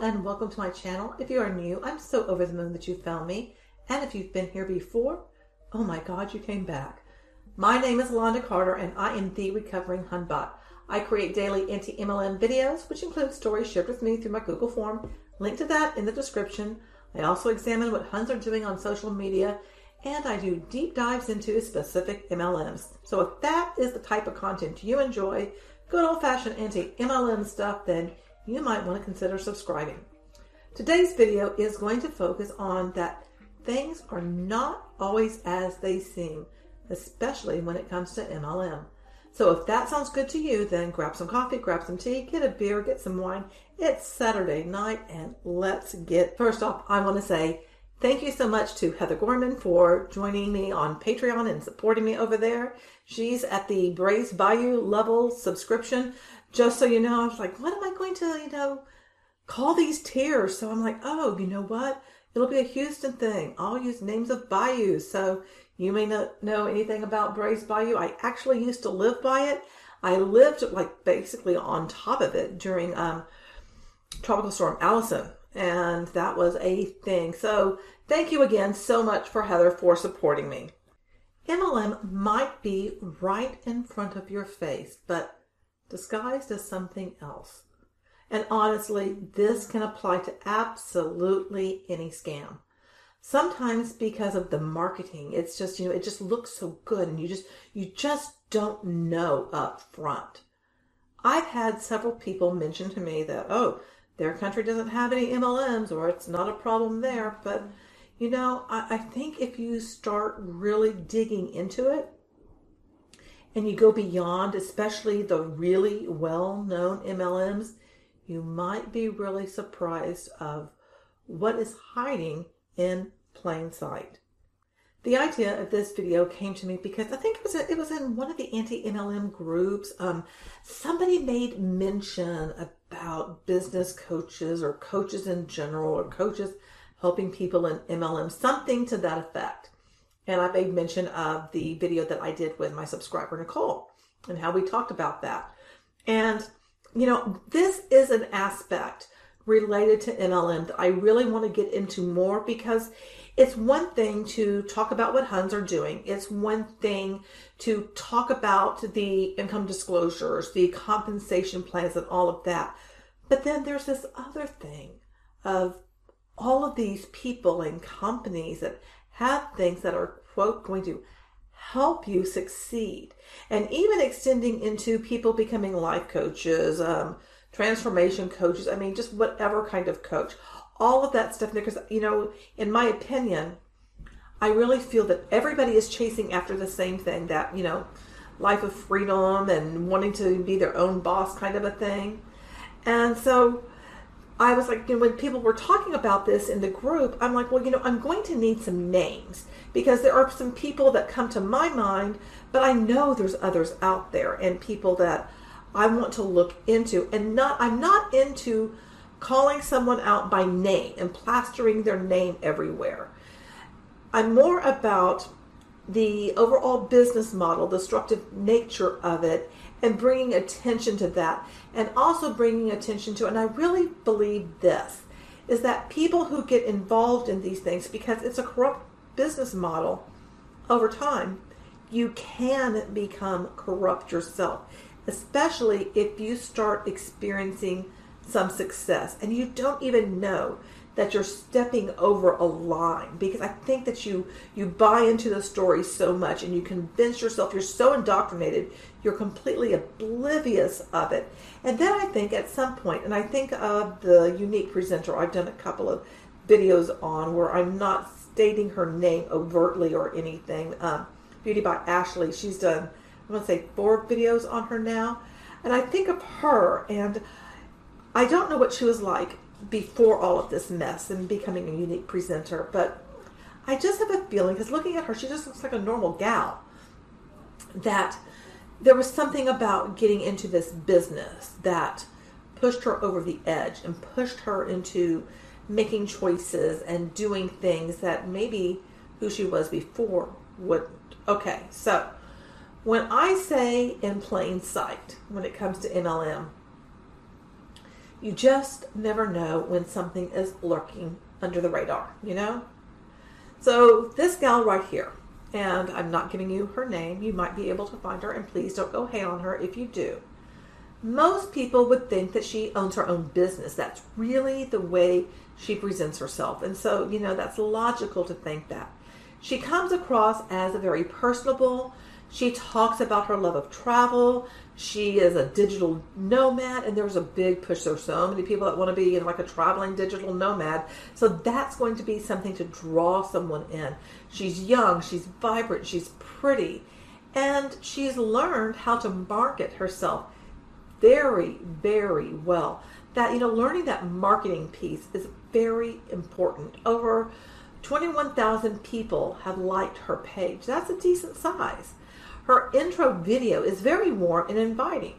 and welcome to my channel. If you are new, I'm so over the moon that you found me. And if you've been here before, oh my God, you came back. My name is Londa Carter and I am the Recovering Hunbot. I create daily anti-MLM videos, which include stories shared with me through my Google form. Link to that in the description. I also examine what Huns are doing on social media and I do deep dives into specific MLMs. So if that is the type of content you enjoy, good old fashioned anti MLM stuff, then you might want to consider subscribing. Today's video is going to focus on that things are not always as they seem, especially when it comes to MLM. So if that sounds good to you, then grab some coffee, grab some tea, get a beer, get some wine. It's Saturday night and let's get first off, I want to say Thank you so much to Heather Gorman for joining me on Patreon and supporting me over there. She's at the Brays Bayou level subscription. Just so you know, I was like, what am I going to, you know, call these tears? So I'm like, oh, you know what? It'll be a Houston thing. I'll use names of bayous. So you may not know anything about Brays Bayou. I actually used to live by it. I lived like basically on top of it during um, Tropical Storm Allison and that was a thing. So thank you again so much for Heather for supporting me. MLM might be right in front of your face, but disguised as something else. And honestly, this can apply to absolutely any scam. Sometimes because of the marketing, it's just, you know, it just looks so good and you just, you just don't know up front. I've had several people mention to me that, oh, their country doesn't have any MLMs or it's not a problem there. But, you know, I, I think if you start really digging into it and you go beyond, especially the really well known MLMs, you might be really surprised of what is hiding in plain sight. The idea of this video came to me because I think it was it was in one of the anti MLM groups. Um, somebody made mention about business coaches or coaches in general or coaches helping people in MLM, something to that effect. And I made mention of the video that I did with my subscriber Nicole and how we talked about that. And you know, this is an aspect related to MLM that I really want to get into more because it's one thing to talk about what Huns are doing. It's one thing to talk about the income disclosures, the compensation plans, and all of that. But then there's this other thing of all of these people and companies that have things that are, quote, going to help you succeed. And even extending into people becoming life coaches, um, transformation coaches, I mean, just whatever kind of coach all of that stuff because you know in my opinion i really feel that everybody is chasing after the same thing that you know life of freedom and wanting to be their own boss kind of a thing and so i was like you know when people were talking about this in the group i'm like well you know i'm going to need some names because there are some people that come to my mind but i know there's others out there and people that i want to look into and not i'm not into calling someone out by name and plastering their name everywhere. I'm more about the overall business model, the disruptive nature of it, and bringing attention to that, and also bringing attention to, and I really believe this, is that people who get involved in these things, because it's a corrupt business model, over time, you can become corrupt yourself, especially if you start experiencing some success and you don't even know that you're stepping over a line because I think that you you buy into the story so much and you convince yourself you're so indoctrinated you're completely oblivious of it. And then I think at some point and I think of the unique presenter I've done a couple of videos on where I'm not stating her name overtly or anything. Um, Beauty by Ashley. She's done I want to say four videos on her now. And I think of her and I don't know what she was like before all of this mess and becoming a unique presenter, but I just have a feeling because looking at her, she just looks like a normal gal. That there was something about getting into this business that pushed her over the edge and pushed her into making choices and doing things that maybe who she was before wouldn't. Okay, so when I say in plain sight when it comes to MLM, You just never know when something is lurking under the radar, you know? So, this gal right here, and I'm not giving you her name, you might be able to find her, and please don't go hate on her if you do. Most people would think that she owns her own business. That's really the way she presents herself. And so, you know, that's logical to think that. She comes across as a very personable, she talks about her love of travel. She is a digital nomad, and there's a big push. There's so many people that want to be you know, like a traveling digital nomad. So that's going to be something to draw someone in. She's young, she's vibrant, she's pretty, and she's learned how to market herself very, very well. That, you know, learning that marketing piece is very important. Over 21,000 people have liked her page. That's a decent size. Her intro video is very warm and inviting.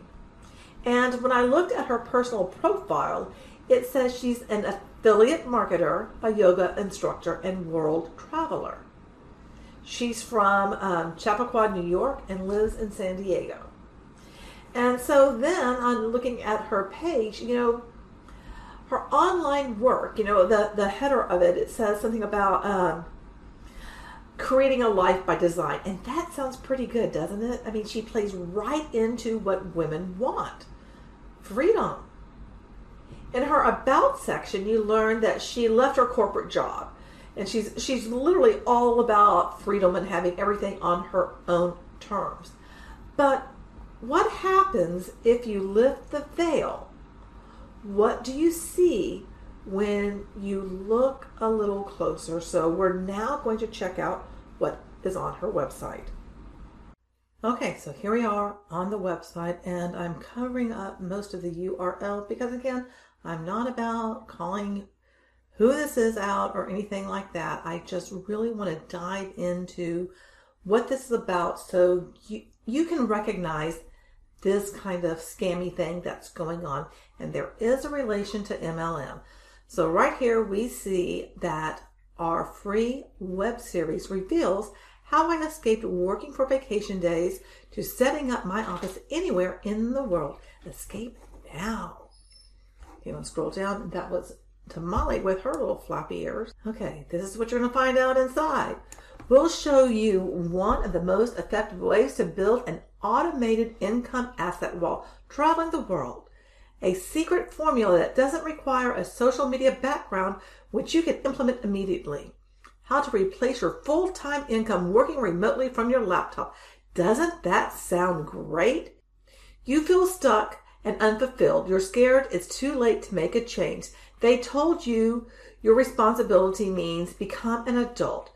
And when I looked at her personal profile, it says she's an affiliate marketer, a yoga instructor, and world traveler. She's from um, Chappaqua, New York, and lives in San Diego. And so then on looking at her page, you know, her online work, you know, the, the header of it, it says something about um, creating a life by design. And that sounds pretty good, doesn't it? I mean, she plays right into what women want freedom. In her about section, you learn that she left her corporate job. And she's she's literally all about freedom and having everything on her own terms. But what happens if you lift the veil? What do you see when you look a little closer? So we're now going to check out what is on her website. Okay, so here we are on the website, and I'm covering up most of the URL because, again, I'm not about calling who this is out or anything like that. I just really want to dive into what this is about so you, you can recognize this kind of scammy thing that's going on. And there is a relation to MLM. So, right here, we see that our free web series reveals how I escaped working for vacation days to setting up my office anywhere in the world. Escape now. Okay, let's scroll down. That was Tamale with her little floppy ears. Okay, this is what you're going to find out inside. We'll show you one of the most effective ways to build an automated income asset while traveling the world. A secret formula that doesn't require a social media background which you can implement immediately. How to replace your full time income working remotely from your laptop. Doesn't that sound great? You feel stuck and unfulfilled. You're scared it's too late to make a change. They told you your responsibility means become an adult.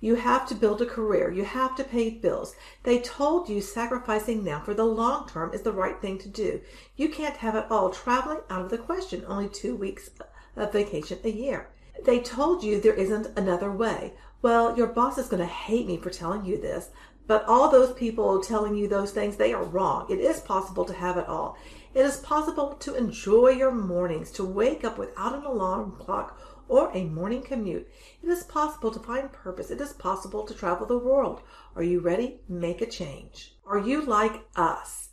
You have to build a career. You have to pay bills. They told you sacrificing now for the long term is the right thing to do. You can't have it all. Traveling out of the question. Only two weeks of vacation a year. They told you there isn't another way. Well, your boss is going to hate me for telling you this, but all those people telling you those things, they are wrong. It is possible to have it all. It is possible to enjoy your mornings, to wake up without an alarm clock or a morning commute. It is possible to find purpose. It is possible to travel the world. Are you ready? Make a change. Are you like us?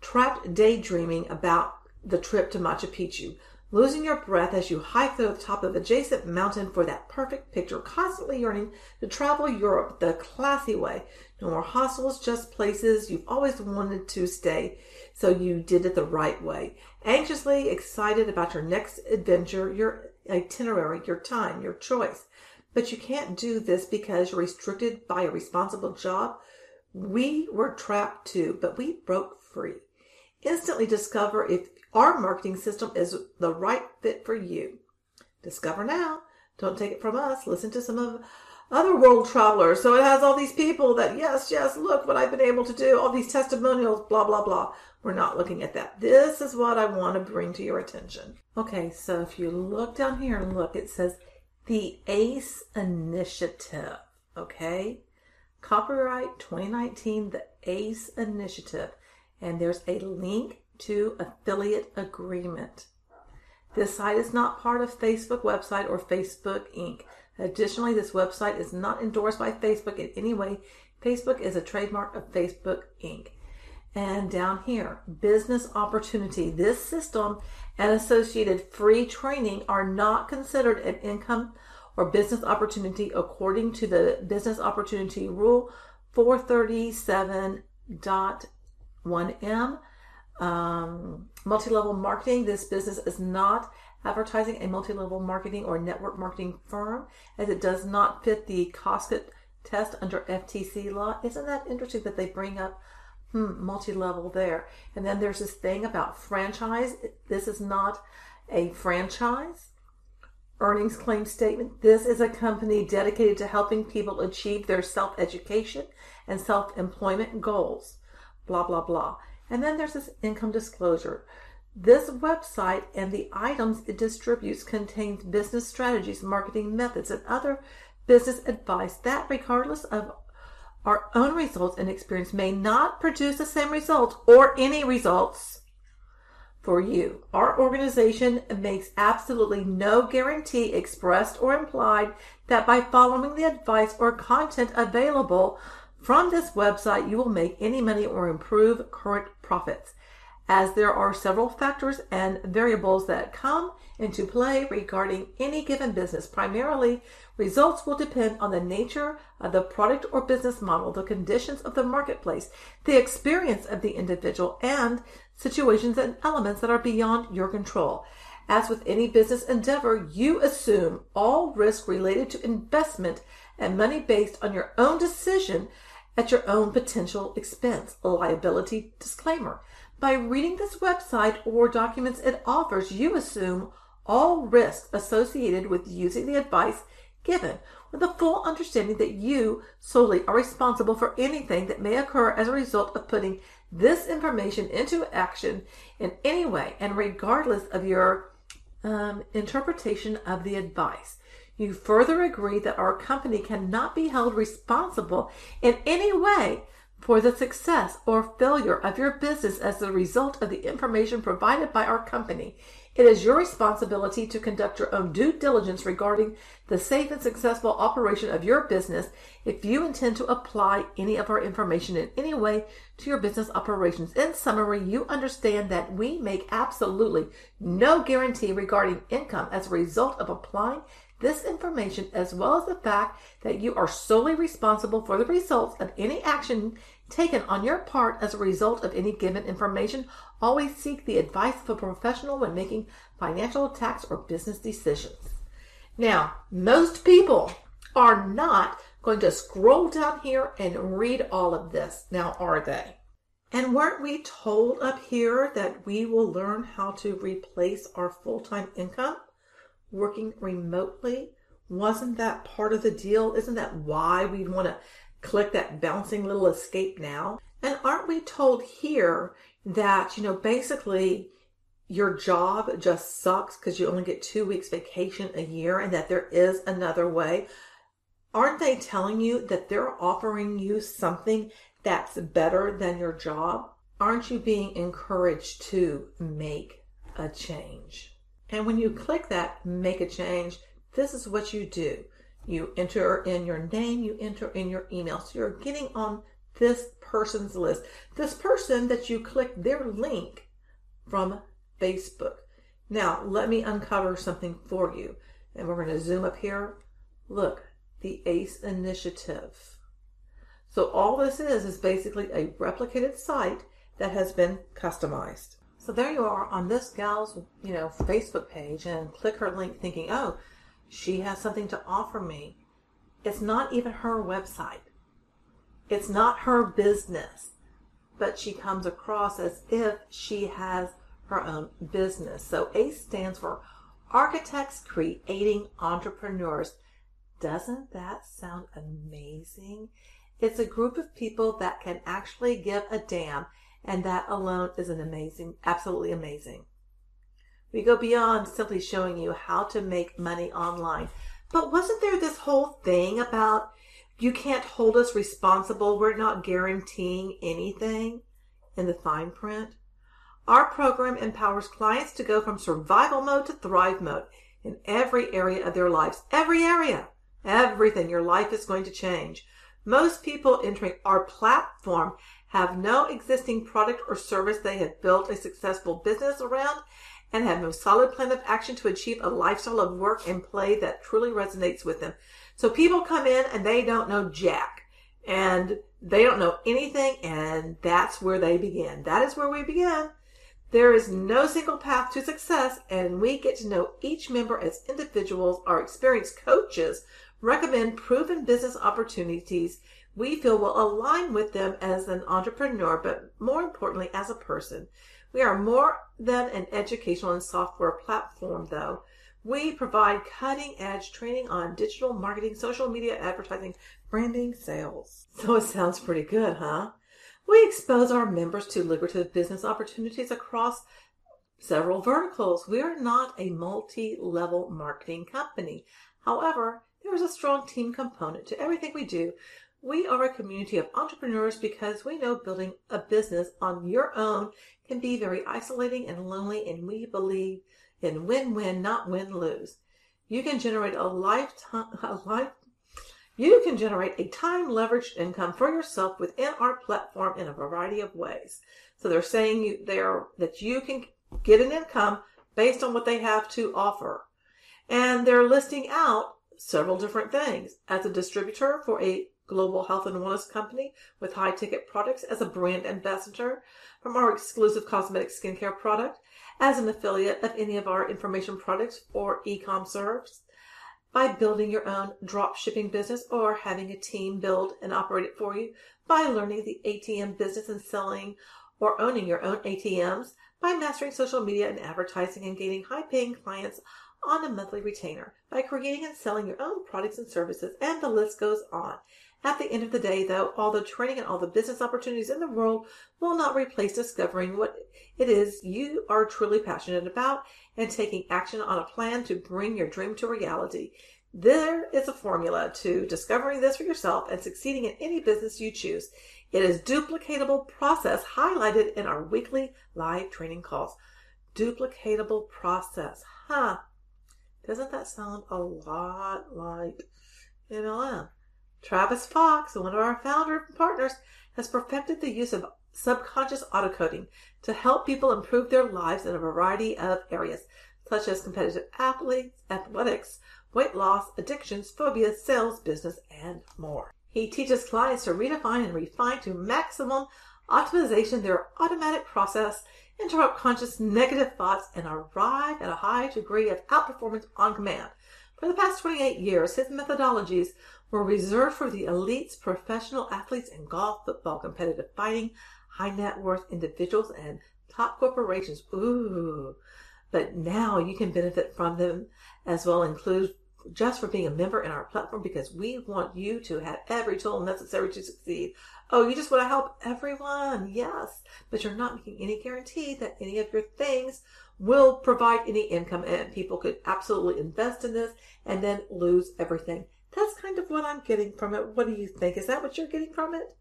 Trapped daydreaming about the trip to Machu Picchu, losing your breath as you hike to the top of adjacent mountain for that perfect picture, constantly yearning to travel Europe the classy way. No more hostels, just places you've always wanted to stay, so you did it the right way. Anxiously excited about your next adventure, your itinerary, your time, your choice. But you can't do this because you're restricted by a responsible job. We were trapped too, but we broke free. Instantly discover if our marketing system is the right fit for you. Discover now. Don't take it from us. Listen to some of other world travelers. So it has all these people that, yes, yes, look what I've been able to do, all these testimonials, blah, blah, blah. We're not looking at that. This is what I want to bring to your attention. Okay, so if you look down here and look, it says the ACE Initiative. Okay? Copyright 2019, the ACE Initiative. And there's a link to affiliate agreement. This site is not part of Facebook website or Facebook Inc. Additionally, this website is not endorsed by Facebook in any way. Facebook is a trademark of Facebook Inc. And down here, business opportunity. This system and associated free training are not considered an income or business opportunity according to the business opportunity rule 437.1m. Um, multi-level marketing. This business is not advertising a multi-level marketing or network marketing firm as it does not fit the Koscot test under FTC law. Isn't that interesting that they bring up hmm, multi-level there? And then there's this thing about franchise. This is not a franchise. Earnings claim statement. This is a company dedicated to helping people achieve their self-education and self-employment goals. Blah, blah, blah. And then there's this income disclosure. This website and the items it distributes contains business strategies, marketing methods, and other business advice that, regardless of our own results and experience, may not produce the same results or any results for you. Our organization makes absolutely no guarantee, expressed or implied, that by following the advice or content available from this website, you will make any money or improve current profits as there are several factors and variables that come into play regarding any given business. Primarily, results will depend on the nature of the product or business model, the conditions of the marketplace, the experience of the individual, and situations and elements that are beyond your control. As with any business endeavor, you assume all risk related to investment and money based on your own decision at your own potential expense. Liability disclaimer. By reading this website or documents it offers, you assume all risks associated with using the advice given with the full understanding that you solely are responsible for anything that may occur as a result of putting this information into action in any way and regardless of your um, interpretation of the advice. You further agree that our company cannot be held responsible in any way for the success or failure of your business as the result of the information provided by our company. It is your responsibility to conduct your own due diligence regarding the safe and successful operation of your business if you intend to apply any of our information in any way to your business operations. In summary, you understand that we make absolutely no guarantee regarding income as a result of applying this information, as well as the fact that you are solely responsible for the results of any action taken on your part as a result of any given information. Always seek the advice of a professional when making financial, tax, or business decisions. Now, most people are not going to scroll down here and read all of this. Now, are they? And weren't we told up here that we will learn how to replace our full time income? Working remotely? Wasn't that part of the deal? Isn't that why we want to click that bouncing little escape now? And aren't we told here that, you know, basically your job just sucks because you only get two weeks vacation a year and that there is another way? Aren't they telling you that they're offering you something that's better than your job? Aren't you being encouraged to make a change? And when you click that make a change, this is what you do. You enter in your name, you enter in your email. So you're getting on this person's list. This person that you click their link from Facebook. Now, let me uncover something for you. And we're going to zoom up here. Look, the ACE initiative. So all this is is basically a replicated site that has been customized. So there you are on this gal's, you know, Facebook page and click her link thinking, oh, she has something to offer me. It's not even her website. It's not her business, but she comes across as if she has her own business. So ACE stands for Architects Creating Entrepreneurs. Doesn't that sound amazing? It's a group of people that can actually give a damn and that alone is an amazing, absolutely amazing. We go beyond simply showing you how to make money online. But wasn't there this whole thing about you can't hold us responsible? We're not guaranteeing anything in the fine print. Our program empowers clients to go from survival mode to thrive mode in every area of their lives. Every area. Everything. Your life is going to change. Most people entering our platform have no existing product or service they have built a successful business around, and have no solid plan of action to achieve a lifestyle of work and play that truly resonates with them. So people come in and they don't know jack and they don't know anything and that's where they begin. That is where we begin. There is no single path to success, and we get to know each member as individuals. Our experienced coaches recommend proven business opportunities we feel will align with them as an entrepreneur, but more importantly, as a person. We are more than an educational and software platform, though. We provide cutting edge training on digital marketing, social media advertising, branding, sales. So it sounds pretty good, huh? We expose our members to lucrative business opportunities across several verticals. We are not a multi level marketing company. However, there is a strong team component to everything we do. We are a community of entrepreneurs because we know building a business on your own can be very isolating and lonely, and we believe in win win, not win lose. You can generate a lifetime, a life, you can generate a time leveraged income for yourself within our platform in a variety of ways. So they're saying you, there that you can get an income based on what they have to offer. And they're listing out several different things. As a distributor for a global health and wellness company with high ticket products, as a brand ambassador from our exclusive cosmetic skincare product, as an affiliate of any of our information products or e-com serves, by building your own drop shipping business or having a team build and operate it for you, by learning the ATM business and selling or owning your own ATMs, by mastering social media and advertising and gaining high paying clients on a monthly retainer, by creating and selling your own products and services, and the list goes on. At the end of the day, though, all the training and all the business opportunities in the world will not replace discovering what it is you are truly passionate about and taking action on a plan to bring your dream to reality. There is a formula to discovering this for yourself and succeeding in any business you choose. It is duplicatable process highlighted in our weekly live training calls. Duplicatable process. Huh. Doesn't that sound a lot like MLM? Travis Fox, one of our founder partners, has perfected the use of subconscious auto-coding to help people improve their lives in a variety of areas, such as competitive athletes, athletics, weight loss, addictions, phobias, sales, business, and more. He teaches clients to redefine and refine to maximum optimization their automatic process, interrupt conscious negative thoughts, and arrive at a high degree of outperformance on command. For the past 28 years, his methodologies were reserved for the elites, professional athletes in golf, football, competitive fighting, high net worth individuals, and top corporations. Ooh. But now you can benefit from them as well, include just for being a member in our platform because we want you to have every tool necessary to succeed. Oh, you just want to help everyone. Yes. But you're not making any guarantee that any of your things will provide any income and people could absolutely invest in this and then lose everything. That's kind of what I'm getting from it. What do you think? Is that what you're getting from it?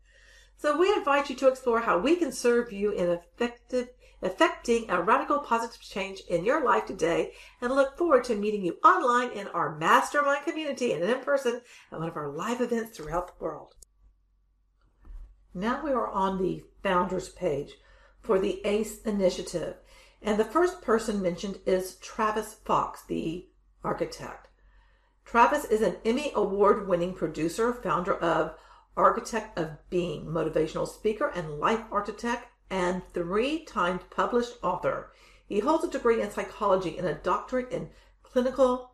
So we invite you to explore how we can serve you in effective, effecting a radical positive change in your life today and look forward to meeting you online in our mastermind community and in person at one of our live events throughout the world. Now we are on the founders page for the ACE initiative. And the first person mentioned is Travis Fox, the architect. Travis is an Emmy award winning producer, founder of architect of being, motivational speaker and life architect, and three times published author. He holds a degree in psychology and a doctorate in clinical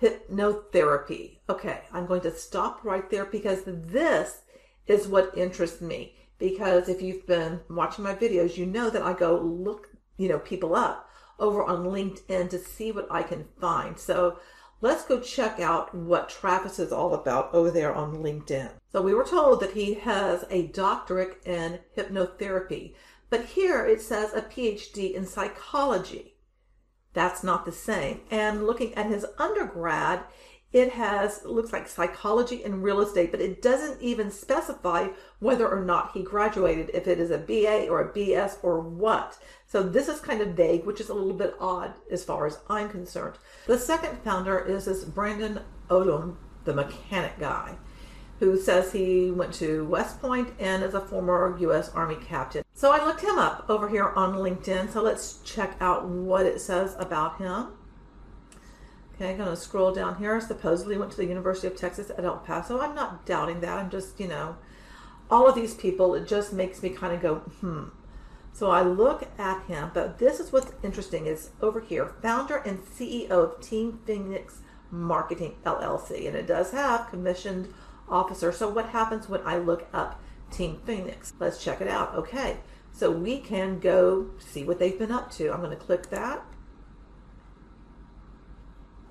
hypnotherapy. Okay, I'm going to stop right there because this is what interests me. Because if you've been watching my videos, you know that I go look, you know, people up over on LinkedIn to see what I can find. So let's go check out what Travis is all about over there on LinkedIn. So we were told that he has a doctorate in hypnotherapy, but here it says a PhD in psychology. That's not the same. And looking at his undergrad, it has looks like psychology and real estate, but it doesn't even specify whether or not he graduated, if it is a BA or a BS or what. So this is kind of vague, which is a little bit odd as far as I'm concerned. The second founder is this Brandon Odom, the mechanic guy. who says he went to West Point and is a former U.S. Army captain. So I looked him up over here on LinkedIn. So let's check out what it says about him. Okay, I'm going to scroll down here. Supposedly went to the University of Texas at El Paso. I'm not doubting that. I'm just, you know, all of these people, it just makes me kind of go, hmm. So I look at him, but this is what's interesting is over here, founder and CEO of Team Phoenix Marketing LLC, and it does have commissioned officer. So what happens when I look up Team Phoenix? Let's check it out. Okay, so we can go see what they've been up to. I'm going to click that.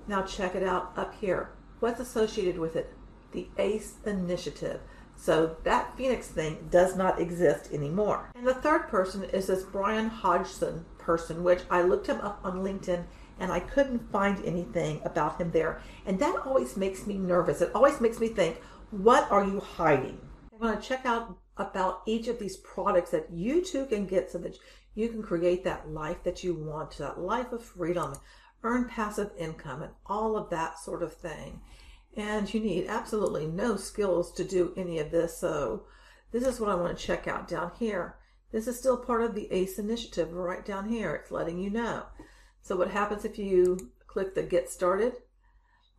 Now check it out up here. What's associated with it? The ACE initiative. So that Phoenix thing does not exist anymore. And the third person is this Brian Hodgson person, which I looked him up on LinkedIn and I couldn't find anything about him there. And that always makes me nervous. It always makes me think, what are you hiding? I'm going to check out about each of these products that you too can get so that you can create that life that you want, that life of freedom, earn passive income, and all of that sort of thing and you need absolutely no skills to do any of this. So this is what I want to check out down here. This is still part of the ACE initiative right down here. It's letting you know. So what happens if you click the get started?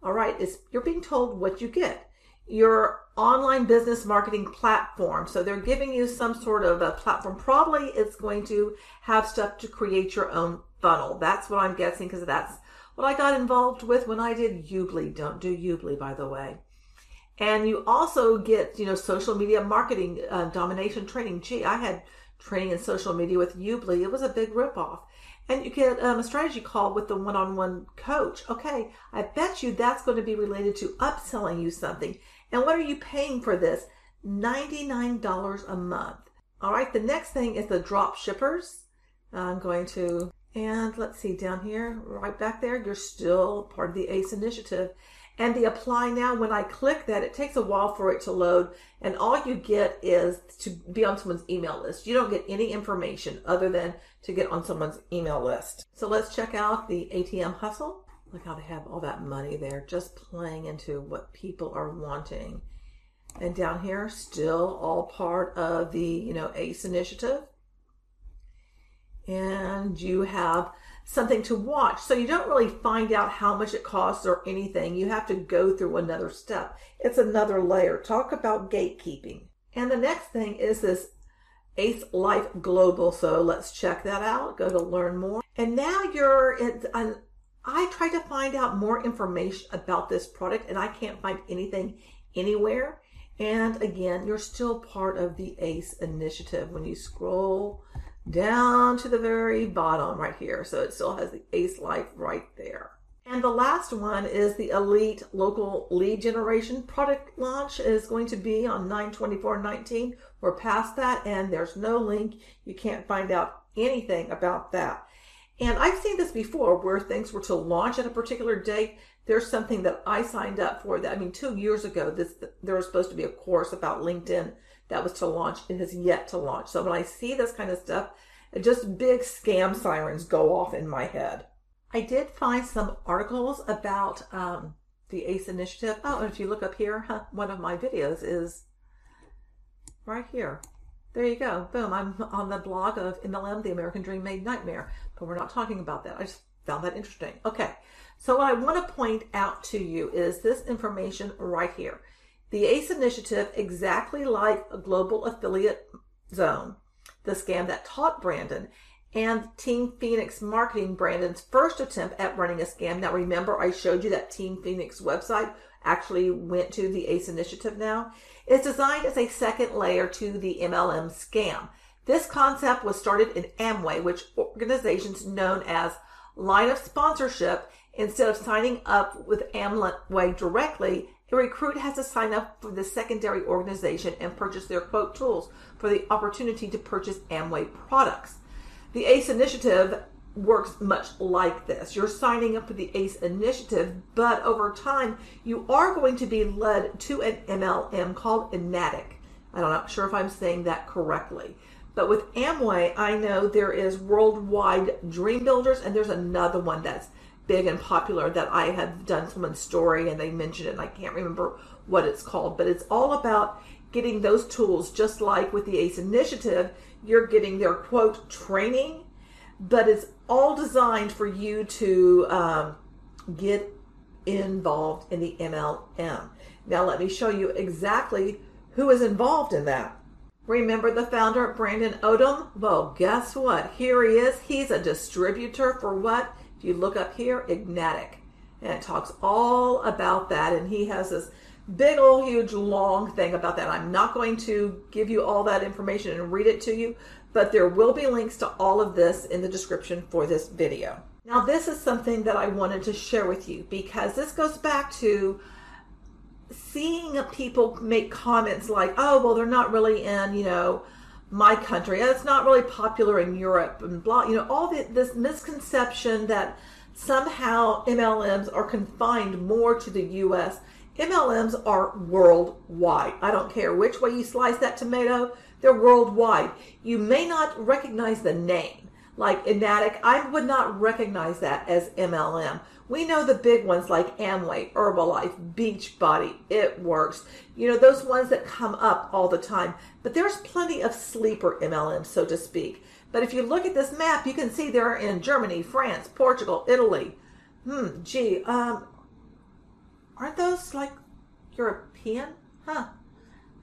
All right, you're being told what you get. Your online business marketing platform. So they're giving you some sort of a platform. Probably it's going to have stuff to create your own funnel. That's what I'm guessing because that's what I got involved with when I did Ubly. Don't do Ubly, by the way. And you also get, you know, social media marketing uh, domination training. Gee, I had training in social media with Ubly. It was a big ripoff. And you get um, a strategy call with the one-on-one coach. Okay, I bet you that's going to be related to upselling you something. And what are you paying for this? $99 a month. All right, the next thing is the drop shippers. I'm going to and let's see down here, right back there, you're still part of the ACE initiative. And the apply now, when I click that, it takes a while for it to load. And all you get is to be on someone's email list. You don't get any information other than to get on someone's email list. So let's check out the ATM hustle. Look how they have all that money there just playing into what people are wanting. And down here, still all part of the, you know, ACE initiative and you have something to watch. So you don't really find out how much it costs or anything. You have to go through another step. It's another layer. Talk about gatekeeping. And the next thing is this Ace Life Global. So let's check that out. Go to learn more. And now you're in, I tried to find out more information about this product and I can't find anything anywhere. And again, you're still part of the ACE initiative. When you scroll down to the very bottom right here. So it still has the ACE Life right there. And the last one is the Elite Local Lead Generation product launch is going to be on 92419. We're past that and there's no link. You can't find out anything about that. And I've seen this before where things were to launch at a particular date. There's something that I signed up for that, I mean, two years ago, this, there was supposed to be a course about LinkedIn that was to launch. It has yet to launch. So when I see this kind of stuff, just big scam sirens go off in my head. I did find some articles about um, the ACE initiative. Oh, and if you look up here, huh, one of my videos is right here. There you go. Boom. I'm on the blog of MLM, The American Dream Made Nightmare, but we're not talking about that. I just found that interesting. Okay. So what I want to point out to you is this information right here. The ACE initiative, exactly like a global affiliate zone, the scam that taught Brandon, and Team Phoenix Marketing, Brandon's first attempt at running a scam. Now, remember, I showed you that Team Phoenix website actually went to the ACE initiative now. It's designed as a second layer to the MLM scam. This concept was started in Amway, which organizations known as line of sponsorship, instead of signing up with Amway directly, a recruit has to sign up for the secondary organization and purchase their quote tools for the opportunity to purchase Amway products. The ACE initiative works much like this. You're signing up for the ACE initiative, but over time, you are going to be led to an MLM called Enagic. I'm not sure if I'm saying that correctly. But with Amway, I know there is Worldwide Dream Builders, and there's another one that's big and popular that I have done someone's story and they mentioned it and I can't remember what it's called, but it's all about getting those tools just like with the ACE initiative, you're getting their quote training, but it's all designed for you to um, get involved in the MLM. Now, let me show you exactly who is involved in that. Remember the founder, Brandon Odom? Well, guess what? Here he is. He's a distributor for what? If you look up here, Enagic. And it talks all about that. And he has this big old huge long thing about that. I'm not going to give you all that information and read it to you, but there will be links to all of this in the description for this video. Now, this is something that I wanted to share with you because this goes back to seeing people make comments like, oh, well, they're not really in, you know, my country. It's not really popular in Europe and blah, you know, all the, this misconception that somehow MLMs are confined more to the US. MLMs are worldwide. I don't care which way you slice that tomato, they're worldwide. You may not recognize the name. Like Enagic, I would not recognize that as MLM. We know the big ones like Amway, Herbalife, Beachbody, It Works, you know, those ones that come up all the time. But there's plenty of sleeper MLMs, so to speak. But if you look at this map, you can see they're in Germany, France, Portugal, Italy. Hmm, gee, um, aren't those like European? Huh.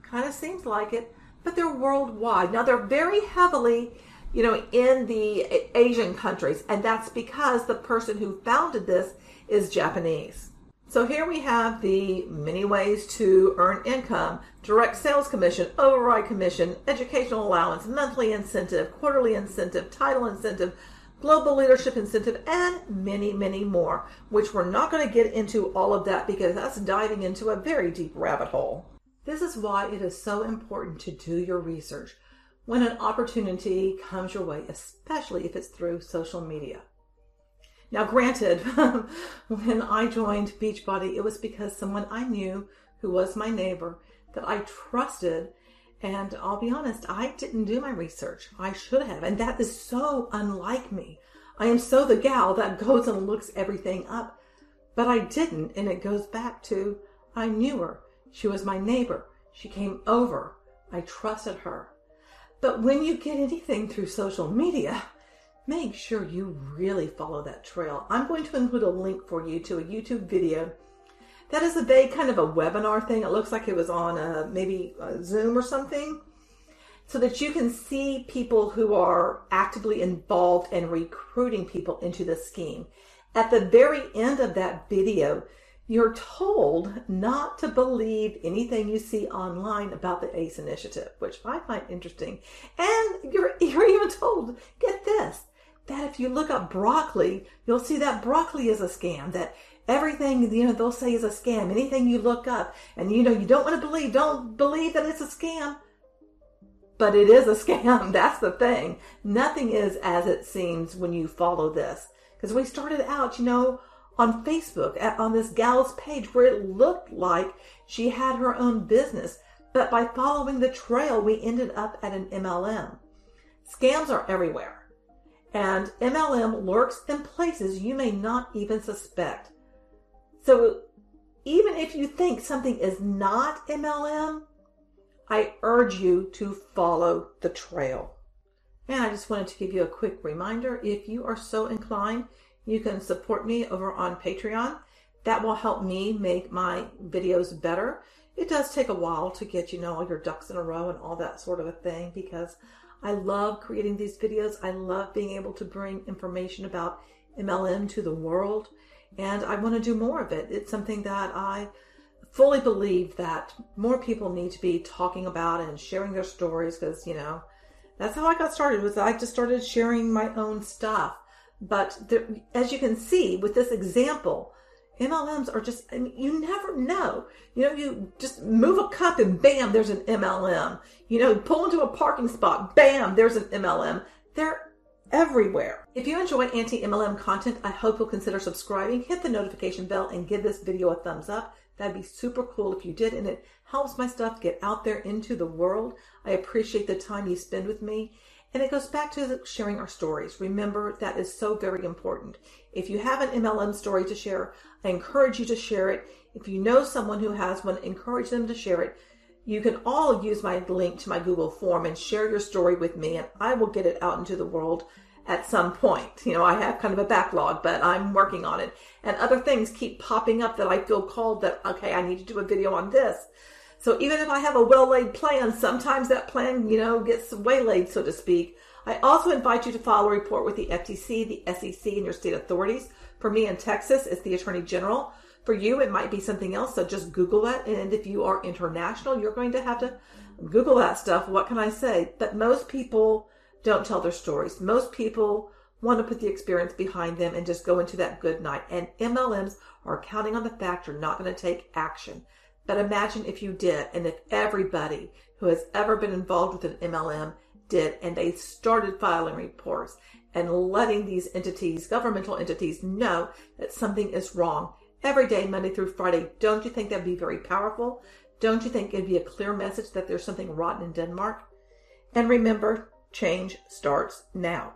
Kind of seems like it. But they're worldwide. Now they're very heavily you know, in the Asian countries. And that's because the person who founded this is Japanese. So here we have the many ways to earn income, direct sales commission, override commission, educational allowance, monthly incentive, quarterly incentive, title incentive, global leadership incentive, and many, many more, which we're not going to get into all of that because that's diving into a very deep rabbit hole. This is why it is so important to do your research when an opportunity comes your way, especially if it's through social media. Now, granted, when I joined Beachbody, it was because someone I knew who was my neighbor that I trusted. And I'll be honest, I didn't do my research. I should have. And that is so unlike me. I am so the gal that goes and looks everything up. But I didn't. And it goes back to I knew her. She was my neighbor. She came over. I trusted her. But when you get anything through social media, make sure you really follow that trail. I'm going to include a link for you to a YouTube video that is a vague kind of a webinar thing. It looks like it was on a, maybe a Zoom or something so that you can see people who are actively involved in recruiting people into the scheme. At the very end of that video, you're told not to believe anything you see online about the ACE initiative, which I find interesting. And you're, you're even told, get this, that if you look up broccoli, you'll see that broccoli is a scam, that everything, you know, they'll say is a scam. Anything you look up and you know, you don't want to believe, don't believe that it's a scam. But it is a scam. That's the thing. Nothing is as it seems when you follow this. Because we started out, you know, on Facebook at, on this gal's page where it looked like she had her own business. But by following the trail, we ended up at an MLM. Scams are everywhere. And MLM lurks in places you may not even suspect. So even if you think something is not MLM, I urge you to follow the trail. And I just wanted to give you a quick reminder if you are so inclined, you can support me over on Patreon. That will help me make my videos better. It does take a while to get, you know, all your ducks in a row and all that sort of a thing because I love creating these videos. I love being able to bring information about MLM to the world and I want to do more of it. It's something that I fully believe that more people need to be talking about and sharing their stories because, you know, that's how I got started was I just started sharing my own stuff but as you can see with this example, MLMs are just, I mean, you never know. You know, you just move a cup and bam, there's an MLM. You know, pull into a parking spot, bam, there's an MLM. They're everywhere. If you enjoy anti MLM content, I hope you'll consider subscribing, hit the notification bell, and give this video a thumbs up. That'd be super cool if you did, and it helps my stuff get out there into the world. I appreciate the time you spend with me. And it goes back to sharing our stories. Remember, that is so very important. If you have an MLM story to share, I encourage you to share it. If you know someone who has one, encourage them to share it. You can all use my link to my Google form and share your story with me, and I will get it out into the world at some point. You know, I have kind of a backlog, but I'm working on it. And other things keep popping up that I feel called that, okay, I need to do a video on this. So even if I have a well laid plan, sometimes that plan, you know, gets waylaid, so to speak. I also invite you to file a report with the FTC, the SEC, and your state authorities. For me in Texas, it's the Attorney General. For you, it might be something else, so just Google that. And if you are international, you're going to have to Google that stuff. What can I say? But most people don't tell their stories. Most people want to put the experience behind them and just go into that good night. And MLMs are counting on the fact you're not going to take action. But imagine if you did, and if everybody who has ever been involved with an MLM did, and they started filing reports and letting these entities, governmental entities, know that something is wrong every day, Monday through Friday. Don't you think that'd be very powerful? Don't you think it'd be a clear message that there's something rotten in Denmark? And remember, change starts now.